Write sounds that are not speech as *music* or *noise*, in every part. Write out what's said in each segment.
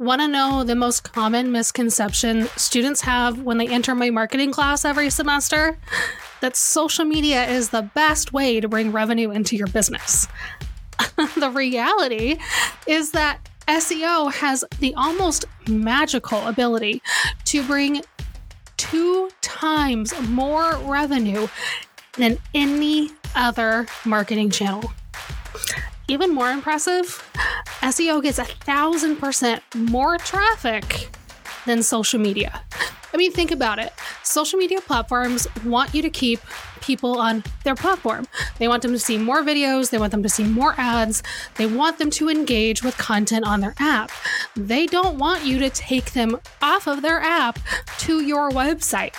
Want to know the most common misconception students have when they enter my marketing class every semester? That social media is the best way to bring revenue into your business. *laughs* the reality is that SEO has the almost magical ability to bring two times more revenue than any other marketing channel. Even more impressive, SEO gets a thousand percent more traffic than social media. I mean, think about it. Social media platforms want you to keep people on their platform. They want them to see more videos, they want them to see more ads, they want them to engage with content on their app. They don't want you to take them off of their app to your website.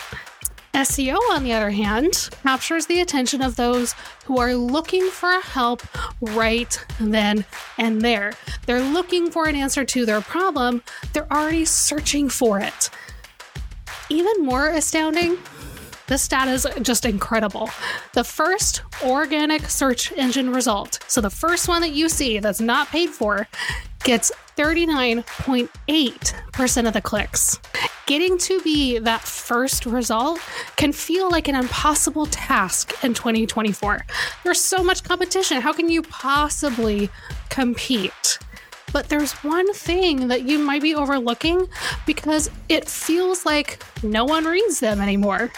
SEO, on the other hand, captures the attention of those who are looking for help right then and there. They're looking for an answer to their problem, they're already searching for it. Even more astounding, this stat is just incredible. The first organic search engine result, so the first one that you see that's not paid for, gets 39.8% of the clicks. Getting to be that first result can feel like an impossible task in 2024. There's so much competition. How can you possibly compete? But there's one thing that you might be overlooking because it feels like no one reads them anymore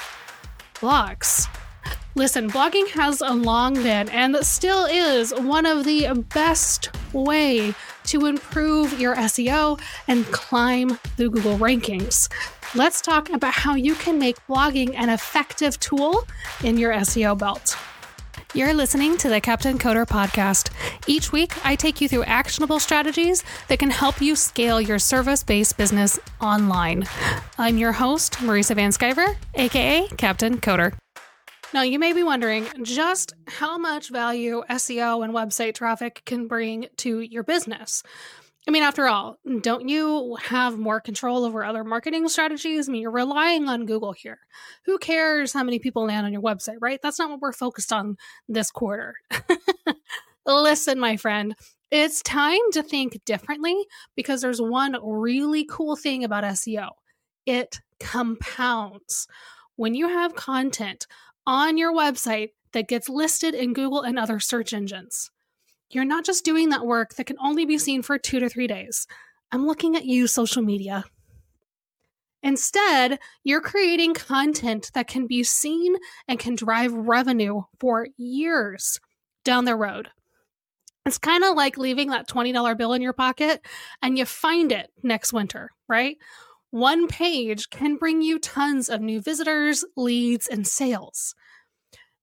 blogs. Listen, blogging has a long been and still is one of the best way to improve your SEO and climb the Google rankings. Let's talk about how you can make blogging an effective tool in your SEO belt. You're listening to the Captain Coder podcast. Each week, I take you through actionable strategies that can help you scale your service based business online. I'm your host, Marisa VanSkiver, aka Captain Coder. Now, you may be wondering just how much value SEO and website traffic can bring to your business. I mean, after all, don't you have more control over other marketing strategies? I mean, you're relying on Google here. Who cares how many people land on your website, right? That's not what we're focused on this quarter. *laughs* Listen, my friend, it's time to think differently because there's one really cool thing about SEO it compounds. When you have content on your website that gets listed in Google and other search engines. You're not just doing that work that can only be seen for two to three days. I'm looking at you, social media. Instead, you're creating content that can be seen and can drive revenue for years down the road. It's kind of like leaving that $20 bill in your pocket and you find it next winter, right? One page can bring you tons of new visitors, leads, and sales.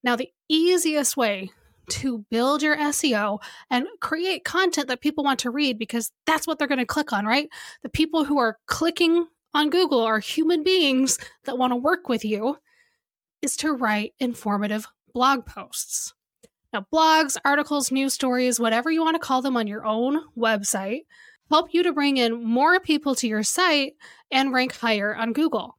Now, the easiest way to build your SEO and create content that people want to read because that's what they're going to click on, right? The people who are clicking on Google are human beings that want to work with you is to write informative blog posts. Now, blogs, articles, news stories, whatever you want to call them on your own website, help you to bring in more people to your site and rank higher on Google.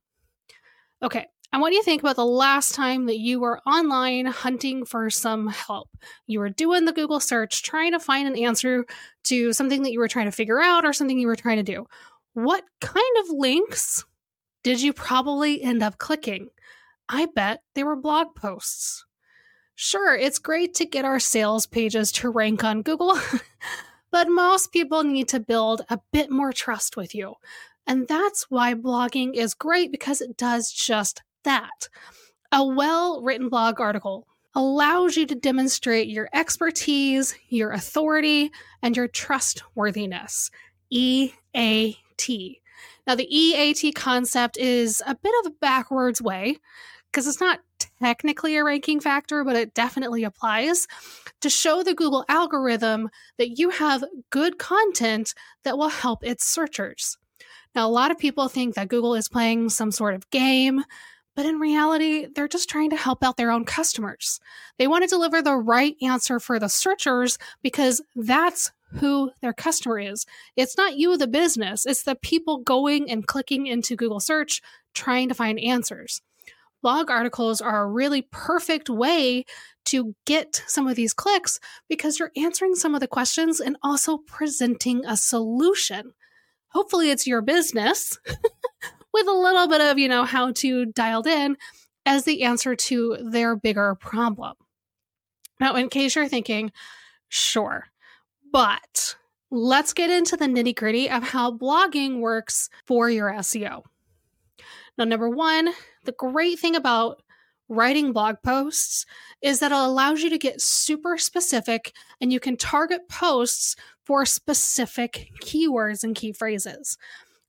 Okay, I want you to think about the last time that you were online hunting for some help. You were doing the Google search, trying to find an answer to something that you were trying to figure out or something you were trying to do. What kind of links did you probably end up clicking? I bet they were blog posts. Sure, it's great to get our sales pages to rank on Google, *laughs* but most people need to build a bit more trust with you. And that's why blogging is great because it does just that. A well written blog article allows you to demonstrate your expertise, your authority, and your trustworthiness. EAT. Now, the EAT concept is a bit of a backwards way because it's not technically a ranking factor, but it definitely applies to show the Google algorithm that you have good content that will help its searchers. Now, a lot of people think that Google is playing some sort of game, but in reality, they're just trying to help out their own customers. They want to deliver the right answer for the searchers because that's who their customer is. It's not you, the business, it's the people going and clicking into Google search trying to find answers. Blog articles are a really perfect way to get some of these clicks because you're answering some of the questions and also presenting a solution hopefully it's your business *laughs* with a little bit of, you know, how to dialed in as the answer to their bigger problem. Now, in case you're thinking, sure, but let's get into the nitty gritty of how blogging works for your SEO. Now, number one, the great thing about writing blog posts is that it allows you to get super specific and you can target posts for specific keywords and key phrases.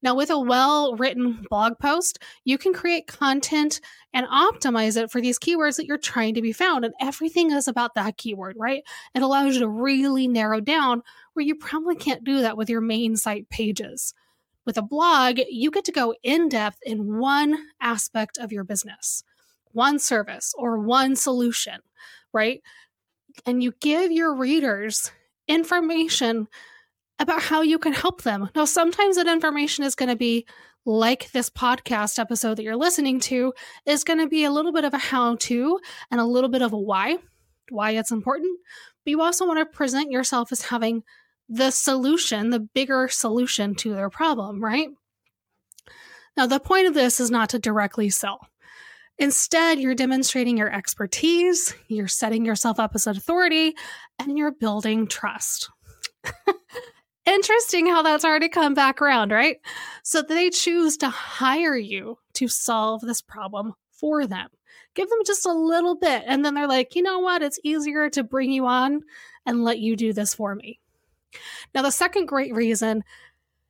Now, with a well written blog post, you can create content and optimize it for these keywords that you're trying to be found. And everything is about that keyword, right? It allows you to really narrow down where you probably can't do that with your main site pages. With a blog, you get to go in depth in one aspect of your business one service or one solution, right? And you give your readers information about how you can help them. Now, sometimes that information is going to be like this podcast episode that you're listening to, is going to be a little bit of a how to and a little bit of a why, why it's important. But you also want to present yourself as having the solution, the bigger solution to their problem, right? Now, the point of this is not to directly sell. Instead, you're demonstrating your expertise, you're setting yourself up as an authority, and you're building trust. *laughs* Interesting how that's already come back around, right? So they choose to hire you to solve this problem for them. Give them just a little bit, and then they're like, you know what? It's easier to bring you on and let you do this for me. Now, the second great reason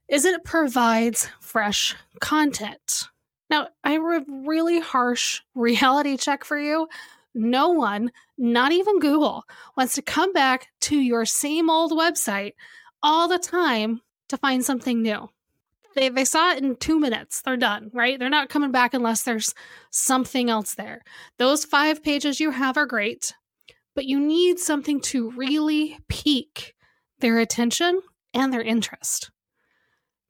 is it provides fresh content. Now, I have a really harsh *laughs* reality check for you. No one, not even Google, wants to come back to your same old website all the time to find something new. They, they saw it in two minutes. They're done, right? They're not coming back unless there's something else there. Those five pages you have are great, but you need something to really pique their attention and their interest.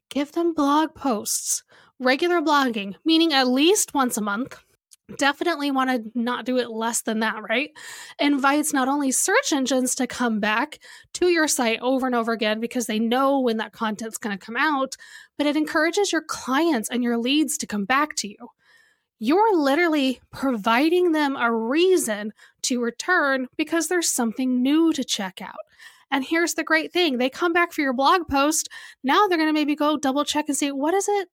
Give them blog posts regular blogging, meaning at least once a month. Definitely want to not do it less than that, right? Invites not only search engines to come back to your site over and over again because they know when that content's going to come out, but it encourages your clients and your leads to come back to you. You're literally providing them a reason to return because there's something new to check out. And here's the great thing they come back for your blog post. Now they're going to maybe go double check and say, what is it?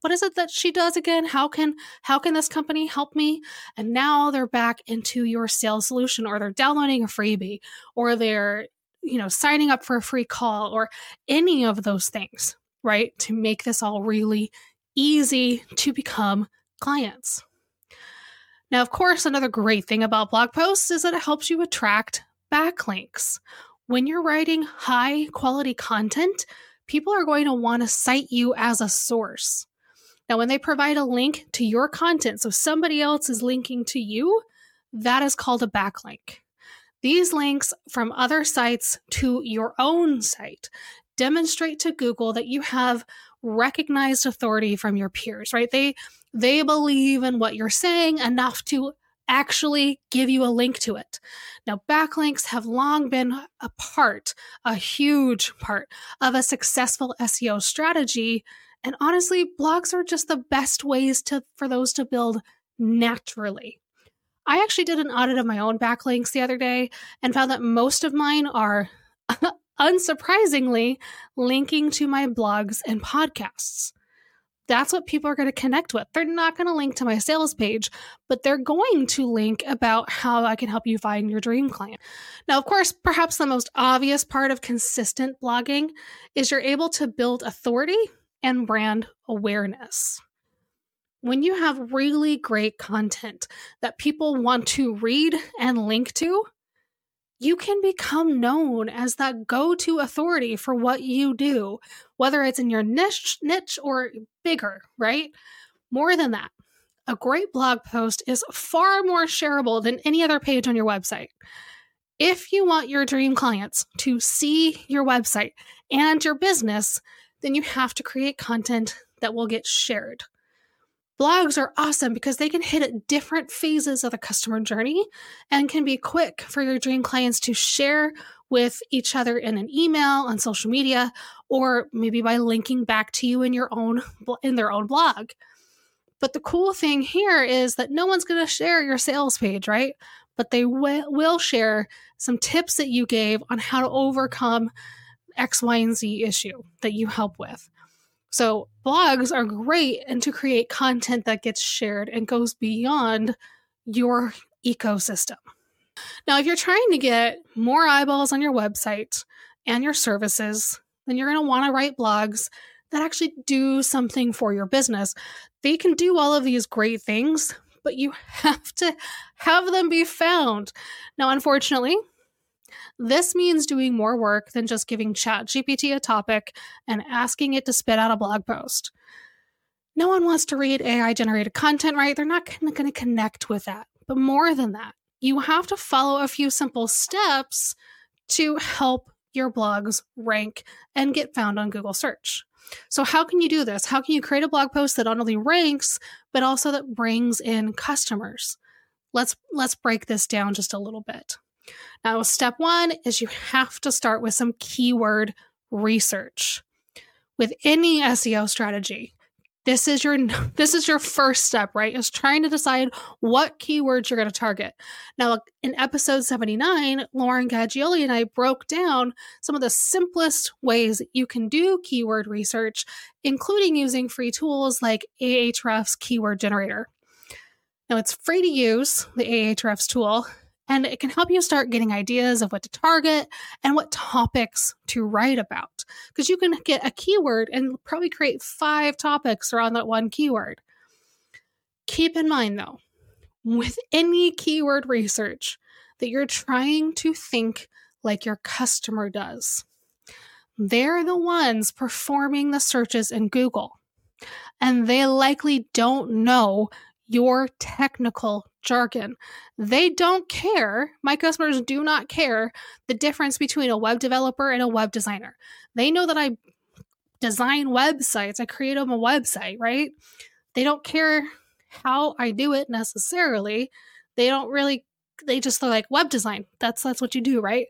What is it that she does again? How can how can this company help me? And now they're back into your sales solution or they're downloading a freebie or they're you know signing up for a free call or any of those things right to make this all really easy to become clients. Now of course another great thing about blog posts is that it helps you attract backlinks when you're writing high quality content people are going to want to cite you as a source now, when they provide a link to your content, so somebody else is linking to you, that is called a backlink. These links from other sites to your own site demonstrate to Google that you have recognized authority from your peers, right? They they believe in what you're saying enough to actually give you a link to it. Now, backlinks have long been a part, a huge part of a successful SEO strategy and honestly, blogs are just the best ways to for those to build naturally. I actually did an audit of my own backlinks the other day and found that most of mine are *laughs* unsurprisingly linking to my blogs and podcasts. That's what people are going to connect with. They're not going to link to my sales page, but they're going to link about how I can help you find your dream client. Now, of course, perhaps the most obvious part of consistent blogging is you're able to build authority and brand awareness. When you have really great content that people want to read and link to, you can become known as that go-to authority for what you do, whether it's in your niche niche or bigger, right? More than that, a great blog post is far more shareable than any other page on your website. If you want your dream clients to see your website and your business, then you have to create content that will get shared. Blogs are awesome because they can hit at different phases of the customer journey and can be quick for your dream clients to share with each other in an email on social media or maybe by linking back to you in your own *laughs* in their own blog. But the cool thing here is that no one's going to share your sales page, right? But they w- will share some tips that you gave on how to overcome X, Y, and Z issue that you help with. So, blogs are great and to create content that gets shared and goes beyond your ecosystem. Now, if you're trying to get more eyeballs on your website and your services, then you're going to want to write blogs that actually do something for your business. They can do all of these great things, but you *laughs* have to have them be found. Now, unfortunately, this means doing more work than just giving ChatGPT a topic and asking it to spit out a blog post. No one wants to read AI generated content, right? They're not going to connect with that. But more than that, you have to follow a few simple steps to help your blogs rank and get found on Google search. So how can you do this? How can you create a blog post that not only ranks but also that brings in customers? Let's let's break this down just a little bit. Now, step 1 is you have to start with some keyword research. With any SEO strategy, this is your *laughs* this is your first step right? Is trying to decide what keywords you're going to target. Now in episode 79 lauren Gaglioli and i broke down some of the simplest ways you can do keyword research including using free tools like ahrefs keyword generator. Now it's free to use the ahrefs tool and it can help you start getting ideas of what to target and what topics to write about. Because you can get a keyword and probably create five topics around that one keyword. Keep in mind, though, with any keyword research, that you're trying to think like your customer does. They're the ones performing the searches in Google, and they likely don't know your technical jargon. They don't care. My customers do not care the difference between a web developer and a web designer. They know that I design websites, I create them a website, right? They don't care how I do it necessarily. They don't really they just are like web design. That's that's what you do, right?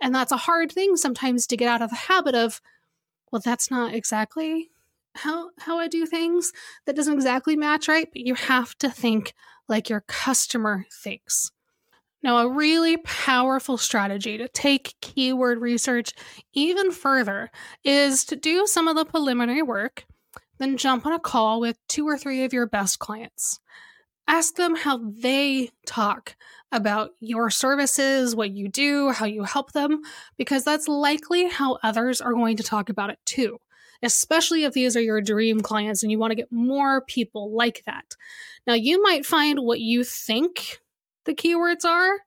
And that's a hard thing sometimes to get out of the habit of well that's not exactly how how I do things. That doesn't exactly match right, but you have to think like your customer thinks. Now, a really powerful strategy to take keyword research even further is to do some of the preliminary work, then jump on a call with two or three of your best clients. Ask them how they talk about your services, what you do, how you help them, because that's likely how others are going to talk about it too especially if these are your dream clients and you want to get more people like that. Now, you might find what you think the keywords are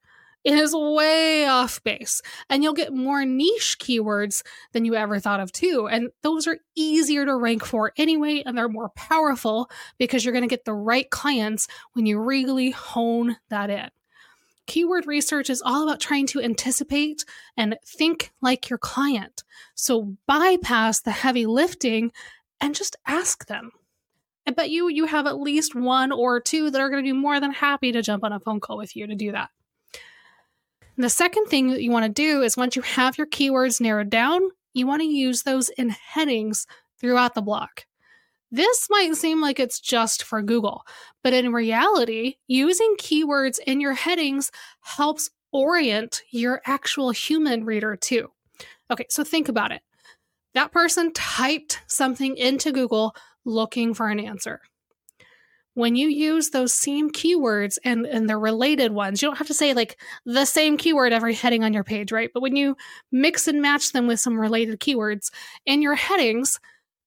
is way off base and you'll get more niche keywords than you ever thought of too and those are easier to rank for anyway and they're more powerful because you're going to get the right clients when you really hone that in keyword research is all about trying to anticipate and think like your client. So bypass the heavy lifting and just ask them. I bet you you have at least one or two that are going to be more than happy to jump on a phone call with you to do that. And the second thing that you want to do is once you have your keywords narrowed down, you want to use those in headings throughout the blog. This might seem like it's just for Google, but in reality, using keywords in your headings helps orient your actual human reader too. Okay, so think about it. That person typed something into Google looking for an answer. When you use those same keywords and, and the related ones, you don't have to say like the same keyword every heading on your page, right? But when you mix and match them with some related keywords in your headings,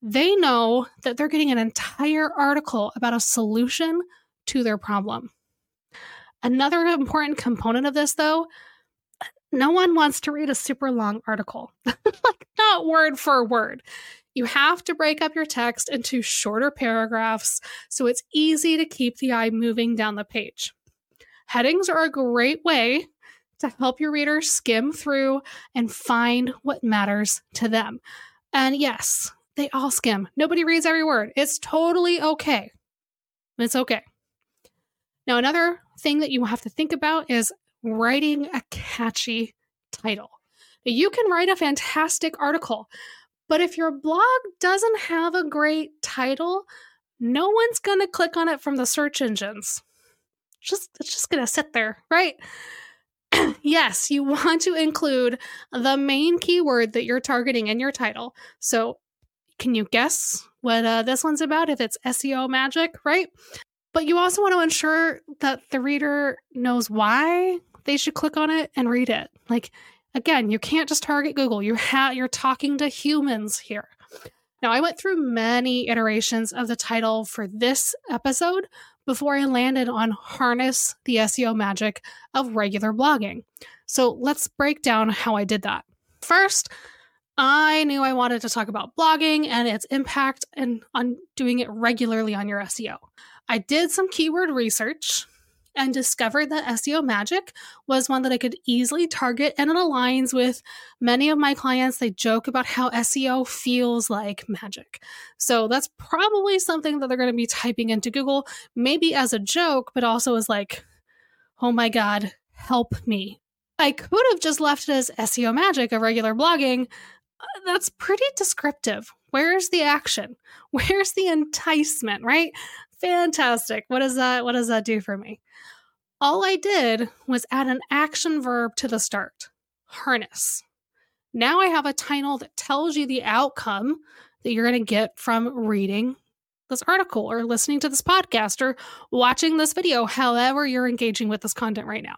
they know that they're getting an entire article about a solution to their problem. Another important component of this, though, no one wants to read a super long article, *laughs* like not word for word. You have to break up your text into shorter paragraphs so it's easy to keep the eye moving down the page. Headings are a great way to help your readers skim through and find what matters to them. And yes, they all skim. Nobody reads every word. It's totally okay. It's okay. Now, another thing that you have to think about is writing a catchy title. You can write a fantastic article, but if your blog doesn't have a great title, no one's going to click on it from the search engines. Just it's just going to sit there, right? *clears throat* yes, you want to include the main keyword that you're targeting in your title. So, can you guess what uh, this one's about if it's SEO magic, right? But you also want to ensure that the reader knows why they should click on it and read it. Like again, you can't just target Google. You ha- you're talking to humans here. Now, I went through many iterations of the title for this episode before I landed on harness the SEO magic of regular blogging. So, let's break down how I did that. First, I knew I wanted to talk about blogging and its impact and on doing it regularly on your SEO. I did some keyword research and discovered that SEO Magic was one that I could easily target and it aligns with many of my clients. They joke about how SEO feels like magic. So that's probably something that they're going to be typing into Google, maybe as a joke, but also as like, oh my God, help me. I could have just left it as SEO Magic of regular blogging. That's pretty descriptive. Where's the action? *laughs* Where's the enticement, right? Fantastic. What does that what does that do for me? All I did was add an action verb to the start. Harness. Now I have a title that tells you the outcome that you're going to get from reading this article or listening to this podcast or watching this video, however you're engaging with this content right now.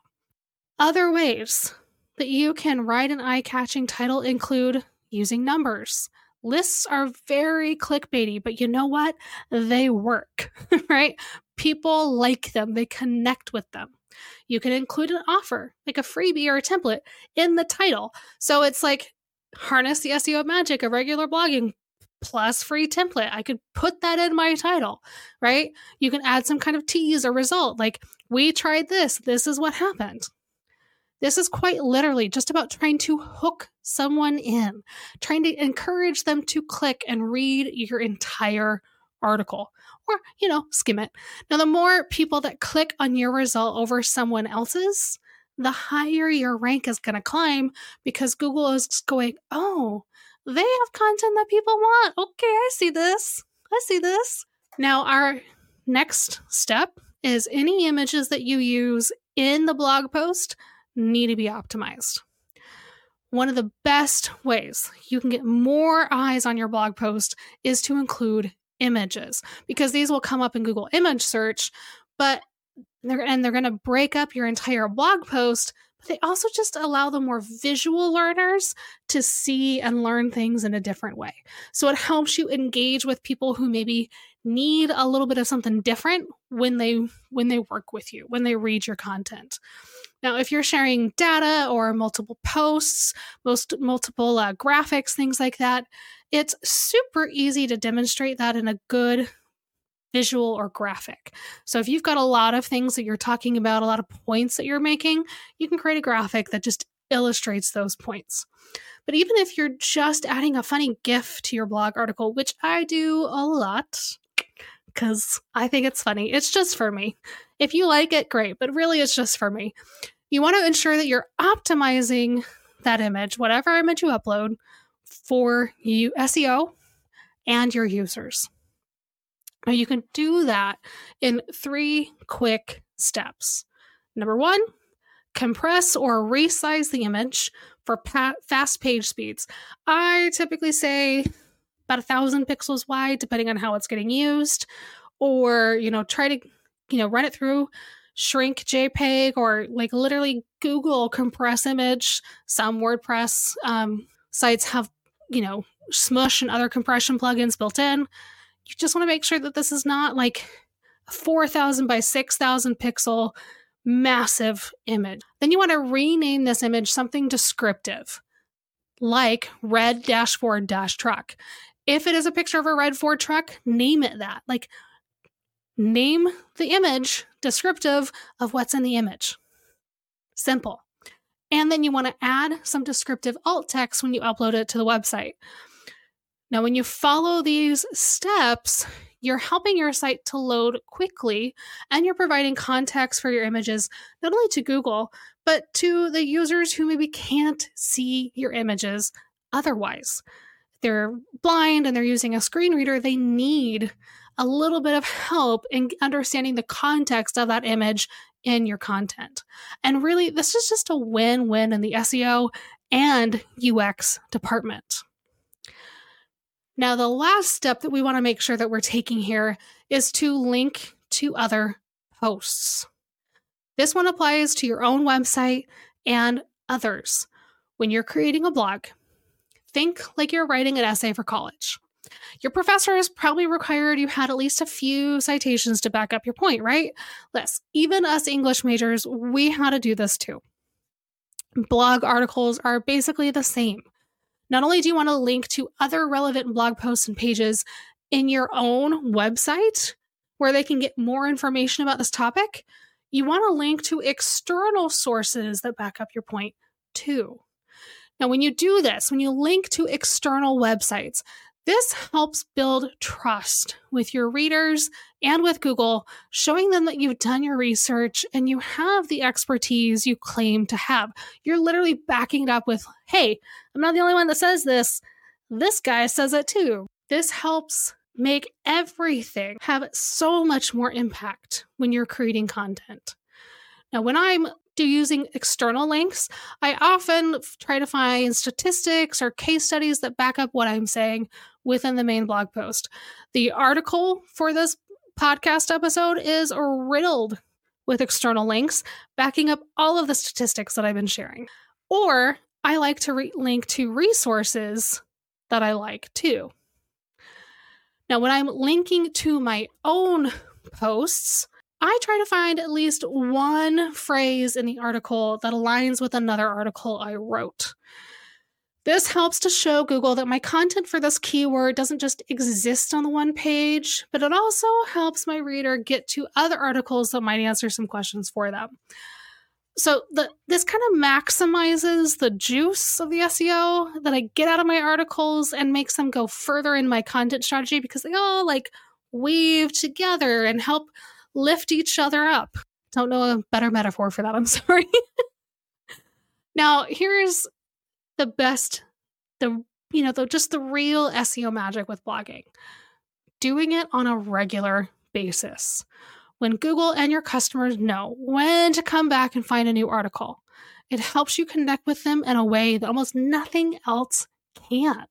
Other ways that you can write an eye catching title include using numbers, Lists are very clickbaity, but you know what? They work, *laughs* right? People like them, they connect with them. You can include an offer, like a freebie or a template, in the title. So it's like harness the SEO magic of regular blogging plus free template. I could put that in my title, right? You can add some kind of tease or result, like we tried this, this is what happened. This is quite literally just about trying to hook someone in, trying to encourage them to click and read your entire article or, you know, skim it. Now, the more people that click on your result over someone else's, the higher your rank is going to climb because Google is going, oh, they have content that people want. Okay, I see this. I see this. Now, our next step is any images that you use in the blog post need to be optimized. One of the best ways you can get more eyes on your blog post is to include images because these will come up in Google image search, but they're, and they're going to break up your entire blog post, but they also just allow the more visual learners to see and learn things in a different way. So it helps you engage with people who maybe need a little bit of something different when they when they work with you, when they read your content. Now, if you're sharing data or multiple posts, most multiple uh, graphics, things like that, it's super easy to demonstrate that in a good visual or graphic. So if you've got a lot of things that you're talking about, a lot of points that you're making, you can create a graphic that just illustrates those points. But even if you're just adding a funny GIF to your blog article, which I do a lot, because I think it's funny. It's just for me. If you like it, great, but really it's just for me. You want to ensure that you're optimizing that image, whatever image you upload, for you SEO and your users. Now you can do that in three quick steps. Number one, compress or resize the image for pa- fast page speeds. I typically say about a thousand pixels wide, depending on how it's getting used, or you know, try to you know run it through shrink JPEG or like literally Google compress image. Some WordPress um, sites have you know Smush and other compression plugins built in. You just want to make sure that this is not like a 4,000 by 6,000 pixel massive image. Then you want to rename this image something descriptive, like red dash Ford dash truck. If it is a picture of a red Ford truck, name it that. Like, name the image descriptive of what's in the image. Simple. And then you want to add some descriptive alt text when you upload it to the website. Now, when you follow these steps, you're helping your site to load quickly and you're providing context for your images, not only to Google, but to the users who maybe can't see your images otherwise. They're blind and they're using a screen reader, they need a little bit of help in understanding the context of that image in your content. And really, this is just a win win in the SEO and UX department. Now, the last step that we want to make sure that we're taking here is to link to other posts. This one applies to your own website and others. When you're creating a blog, think like you're writing an essay for college. Your professor has probably required you had at least a few citations to back up your point, right? Yes, even us English majors, we had to do this too. Blog articles are basically the same. Not only do you want to link to other relevant blog posts and pages in your own website where they can get more information about this topic, you want to link to external sources that back up your point too. Now, when you do this, when you link to external websites, this helps build trust with your readers and with Google, showing them that you've done your research and you have the expertise you claim to have. You're literally backing it up with, hey, I'm not the only one that says this. This guy says it too. This helps make everything have so much more impact when you're creating content. Now, when I'm do using external links, I often try to find statistics or case studies that back up what I'm saying within the main blog post. The article for this podcast episode is riddled with external links backing up all of the statistics that I've been sharing. Or I like to re- link to resources that I like too. Now, when I'm linking to my own posts, I try to find at least one phrase in the article that aligns with another article I wrote. This helps to show Google that my content for this keyword doesn't just exist on the one page, but it also helps my reader get to other articles that might answer some questions for them. So the, this kind of maximizes the juice of the SEO that I get out of my articles and makes them go further in my content strategy because they all like weave together and help lift each other up. Don't know a better metaphor for that. I'm *laughs* sorry. now, here's the best, the, you know, the, just the real SEO magic with blogging doing it on a regular basis. When Google and your customers know when to come back and find a new article, it helps you connect with them in a way that almost nothing else can.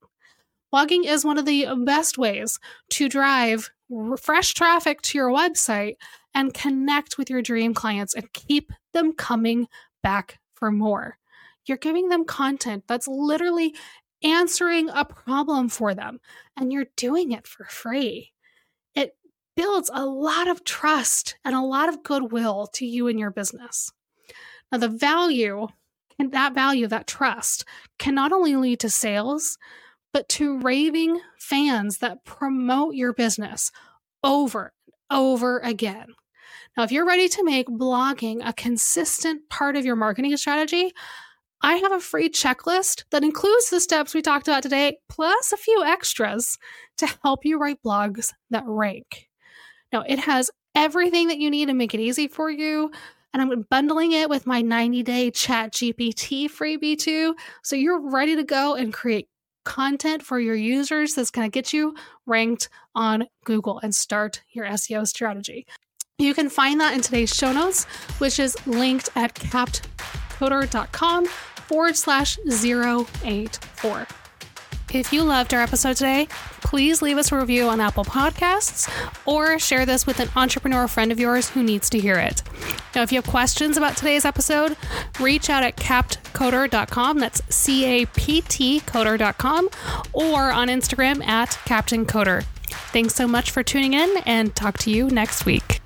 Blogging is one of the best ways to drive fresh traffic to your website and connect with your dream clients and keep them coming back for more. You're giving them content that's literally answering a problem for them, and you're doing it for free. It builds a lot of trust and a lot of goodwill to you and your business. Now, the value and that value, that trust, can not only lead to sales, but to raving fans that promote your business over and over again. Now, if you're ready to make blogging a consistent part of your marketing strategy, I have a free checklist that includes the steps we talked about today, plus a few extras to help you write blogs that rank. Now, it has everything that you need to make it easy for you. And I'm bundling it with my 90 day ChatGPT freebie too. So you're ready to go and create content for your users that's going to get you ranked on Google and start your SEO strategy. You can find that in today's show notes, which is linked at captcoder.com forward slash 084. If you loved our episode today, please leave us a review on Apple Podcasts or share this with an entrepreneur friend of yours who needs to hear it. Now, if you have questions about today's episode, reach out at captcoder.com. That's C A P T coder.com or on Instagram at Captain Coder. Thanks so much for tuning in and talk to you next week.